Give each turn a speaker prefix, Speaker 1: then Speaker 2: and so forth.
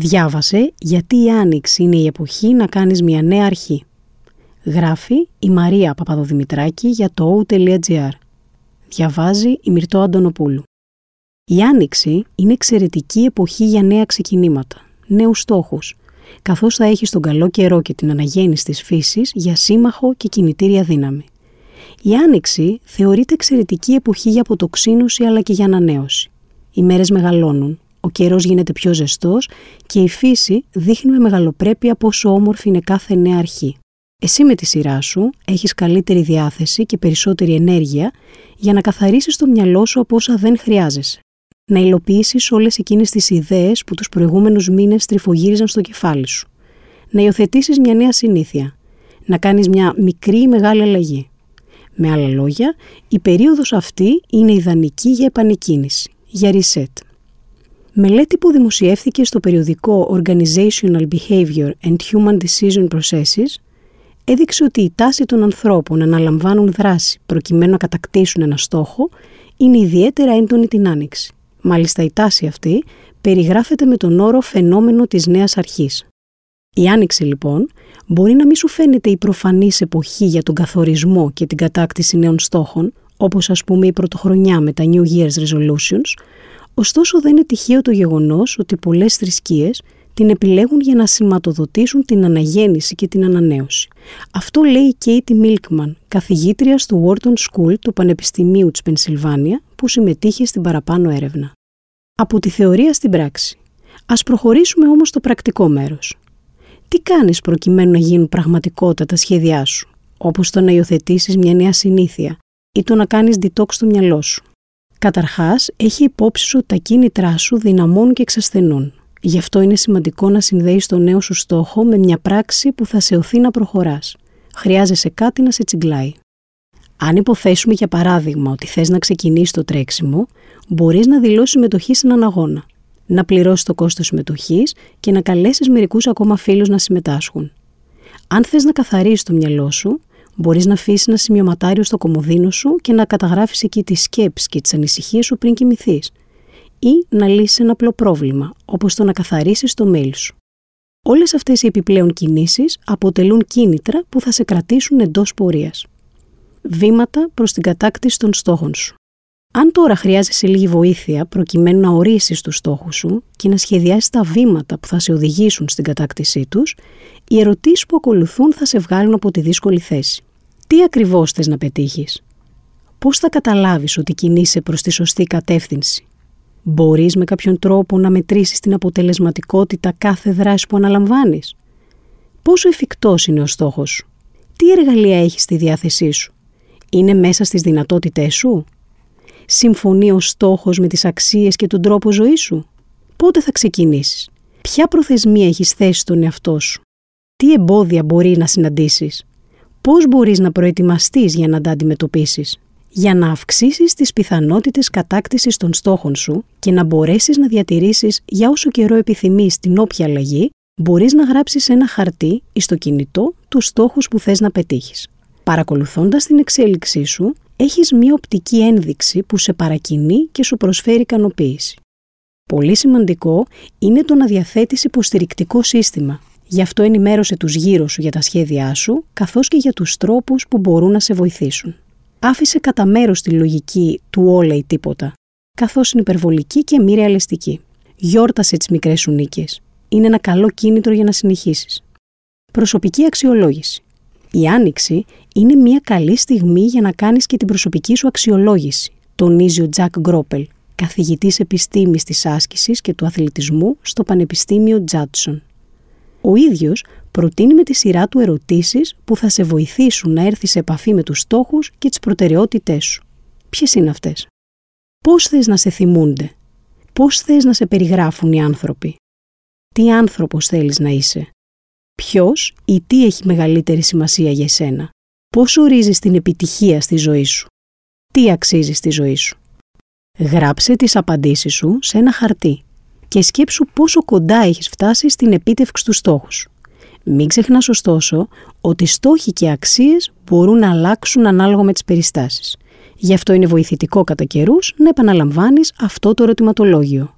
Speaker 1: Διάβασε γιατί η Άνοιξη είναι η εποχή να κάνεις μια νέα αρχή. Γράφει η Μαρία Παπαδοδημητράκη για το o.gr. Διαβάζει η Μυρτώ Αντωνοπούλου. Η Άνοιξη είναι εξαιρετική εποχή για νέα ξεκινήματα, νέους στόχους, καθώς θα έχεις τον καλό καιρό και την αναγέννηση της φύσης για σύμμαχο και κινητήρια δύναμη. Η Άνοιξη θεωρείται εξαιρετική εποχή για αποτοξίνωση αλλά και για ανανέωση. Οι μέρες μεγαλώνουν, ο καιρός γίνεται πιο ζεστός και η φύση δείχνει με μεγαλοπρέπεια πόσο όμορφη είναι κάθε νέα αρχή. Εσύ με τη σειρά σου έχεις καλύτερη διάθεση και περισσότερη ενέργεια για να καθαρίσεις το μυαλό σου από όσα δεν χρειάζεσαι. Να υλοποιήσεις όλες εκείνες τις ιδέες που τους προηγούμενους μήνες τριφογύριζαν στο κεφάλι σου. Να υιοθετήσεις μια νέα συνήθεια. Να κάνεις μια μικρή ή μεγάλη αλλαγή. Με άλλα λόγια, η περίοδος αυτή είναι ιδανική για επανεκκίνηση, για reset. Μελέτη που δημοσιεύθηκε στο περιοδικό Organizational Behavior and Human Decision Processes έδειξε ότι η τάση των ανθρώπων να αναλαμβάνουν δράση προκειμένου να κατακτήσουν ένα στόχο είναι ιδιαίτερα έντονη την άνοιξη. Μάλιστα η τάση αυτή περιγράφεται με τον όρο φαινόμενο της νέας αρχής. Η άνοιξη λοιπόν μπορεί να μην σου φαίνεται η προφανής εποχή για τον καθορισμό και την κατάκτηση νέων στόχων, όπως ας πούμε η πρωτοχρονιά με τα New Year's Resolutions, ωστόσο δεν είναι τυχαίο το γεγονός ότι πολλές θρησκείες την επιλέγουν για να σηματοδοτήσουν την αναγέννηση και την ανανέωση. Αυτό λέει η Κέιτι Μίλκμαν, καθηγήτρια στο Wharton School του Πανεπιστημίου της Πενσιλβάνια, που συμμετείχε στην παραπάνω έρευνα. Από τη θεωρία στην πράξη. Ας προχωρήσουμε όμως στο πρακτικό μέρος. Τι κάνεις προκειμένου να γίνουν πραγματικότητα τα σχέδιά σου, όπως το να υιοθετήσεις μια νέα συνήθεια ή το να κάνεις detox στο μυαλό σου; Καταρχάς, έχει υπόψη σου ότι τα κίνητρά σου δυναμώνουν και εξασθενούν. Γι' αυτό είναι σημαντικό να συνδέεις το νέο σου στόχο με μια πράξη που θα σε οθεί να προχωράς. Χρειάζεσαι κάτι να σε τσιγκλάει. Αν υποθέσουμε για παράδειγμα ότι θες να ξεκινήσεις το τρέξιμο, μπορείς να δηλώσεις συμμετοχή σε έναν αγώνα, να πληρώσεις το κόστος συμμετοχής και να καλέσεις μερικούς ακόμα φίλους να συμμετάσχουν. Αν θες να καθαρίσεις το μυαλό σου, μπορείς να αφήσεις ένα σημειωματάριο στο κομμωδίνο σου και να καταγράφεις εκεί τις σκέψεις και τις ανησυχίες σου πριν κοιμηθείς. Ή να λύσεις ένα απλό πρόβλημα, όπως το να καθαρίσεις το mail σου. Όλες αυτές οι επιπλέον κινήσεις αποτελούν κίνητρα που θα σε κρατήσουν εντός πορείας βήματα προς την κατάκτηση των στόχων σου. Αν τώρα χρειάζεσαι λίγη βοήθεια προκειμένου να ορίσεις τους στόχους σου και να σχεδιάσεις τα βήματα που θα σε οδηγήσουν στην κατάκτησή τους, οι ερωτήσεις που ακολουθούν θα σε βγάλουν από τη δύσκολη θέση. Τι ακριβώς θες να πετύχεις; Πώς θα καταλάβεις ότι κινείσαι προς τη σωστή κατεύθυνση; Μπορείς με κάποιον τρόπο να μετρήσεις την αποτελεσματικότητα κάθε δράση που αναλαμβάνεις; Πόσο εφικτός είναι ο στόχος σου; Τι εργαλεία έχεις στη διάθεσή σου; είναι μέσα στις δυνατότητές σου; Συμφωνεί ο στόχος με τις αξίες και τον τρόπο ζωής σου; Πότε θα ξεκινήσεις; Ποια προθεσμία έχεις θέσει στον εαυτό σου; Τι εμπόδια μπορεί να συναντήσεις; Πώς μπορείς να προετοιμαστείς για να τα αντιμετωπίσεις. Για να αυξήσεις τις πιθανότητες κατάκτησης των στόχων σου και να μπορέσεις να διατηρήσεις για όσο καιρό επιθυμείς την όποια αλλαγή, μπορείς να γράψεις ένα χαρτί ή στο κινητό τους στόχους που θες να πετύχεις. Παρακολουθώντας την εξέλιξή σου, έχεις μία οπτική ένδειξη που σε παρακινεί και σου προσφέρει ικανοποίηση. Πολύ σημαντικό είναι το να διαθέτεις υποστηρικτικό σύστημα. Γι' αυτό ενημέρωσε τους γύρω σου για τα σχέδιά σου, καθώς και για τους τρόπους που μπορούν να σε βοηθήσουν. Άφησε κατά μέρος τη λογική του όλα ή τίποτα, καθώς είναι υπερβολική και μη ρεαλιστική. Γιόρτασε τις μικρές σου νίκες. Είναι ένα καλό κίνητρο για να συνεχίσεις. Προσωπική αξιολόγηση. Η άνοιξη είναι μια καλή στιγμή για να κάνεις και την προσωπική σου αξιολόγηση, τονίζει ο Τζακ Γκρόπελ, καθηγητής επιστήμης της άσκησης και του αθλητισμού στο Πανεπιστήμιο Τζάτσον. Ο ίδιος προτείνει με τη σειρά του ερωτήσεις που θα σε βοηθήσουν να έρθεις σε επαφή με τους στόχους και τις προτεραιότητές σου. Ποιες είναι αυτές; Πώς θες να σε θυμούνται; Πώς θες να σε περιγράφουν οι άνθρωποι; Τι άνθρωπος θέλεις να είσαι; Ποιος ή τι έχει μεγαλύτερη σημασία για εσένα; Πώς ορίζεις την επιτυχία στη ζωή σου; Τι αξίζει στη ζωή σου; Γράψε τις απαντήσεις σου σε ένα χαρτί και σκέψου πόσο κοντά έχεις φτάσει στην επίτευξη του στόχους σου. Μην ξεχνάς ωστόσο ότι στόχοι και αξίες μπορούν να αλλάξουν ανάλογα με τις περιστάσεις. Γι' αυτό είναι βοηθητικό κατά καιρούς να επαναλαμβάνεις αυτό το ερωτηματολόγιο.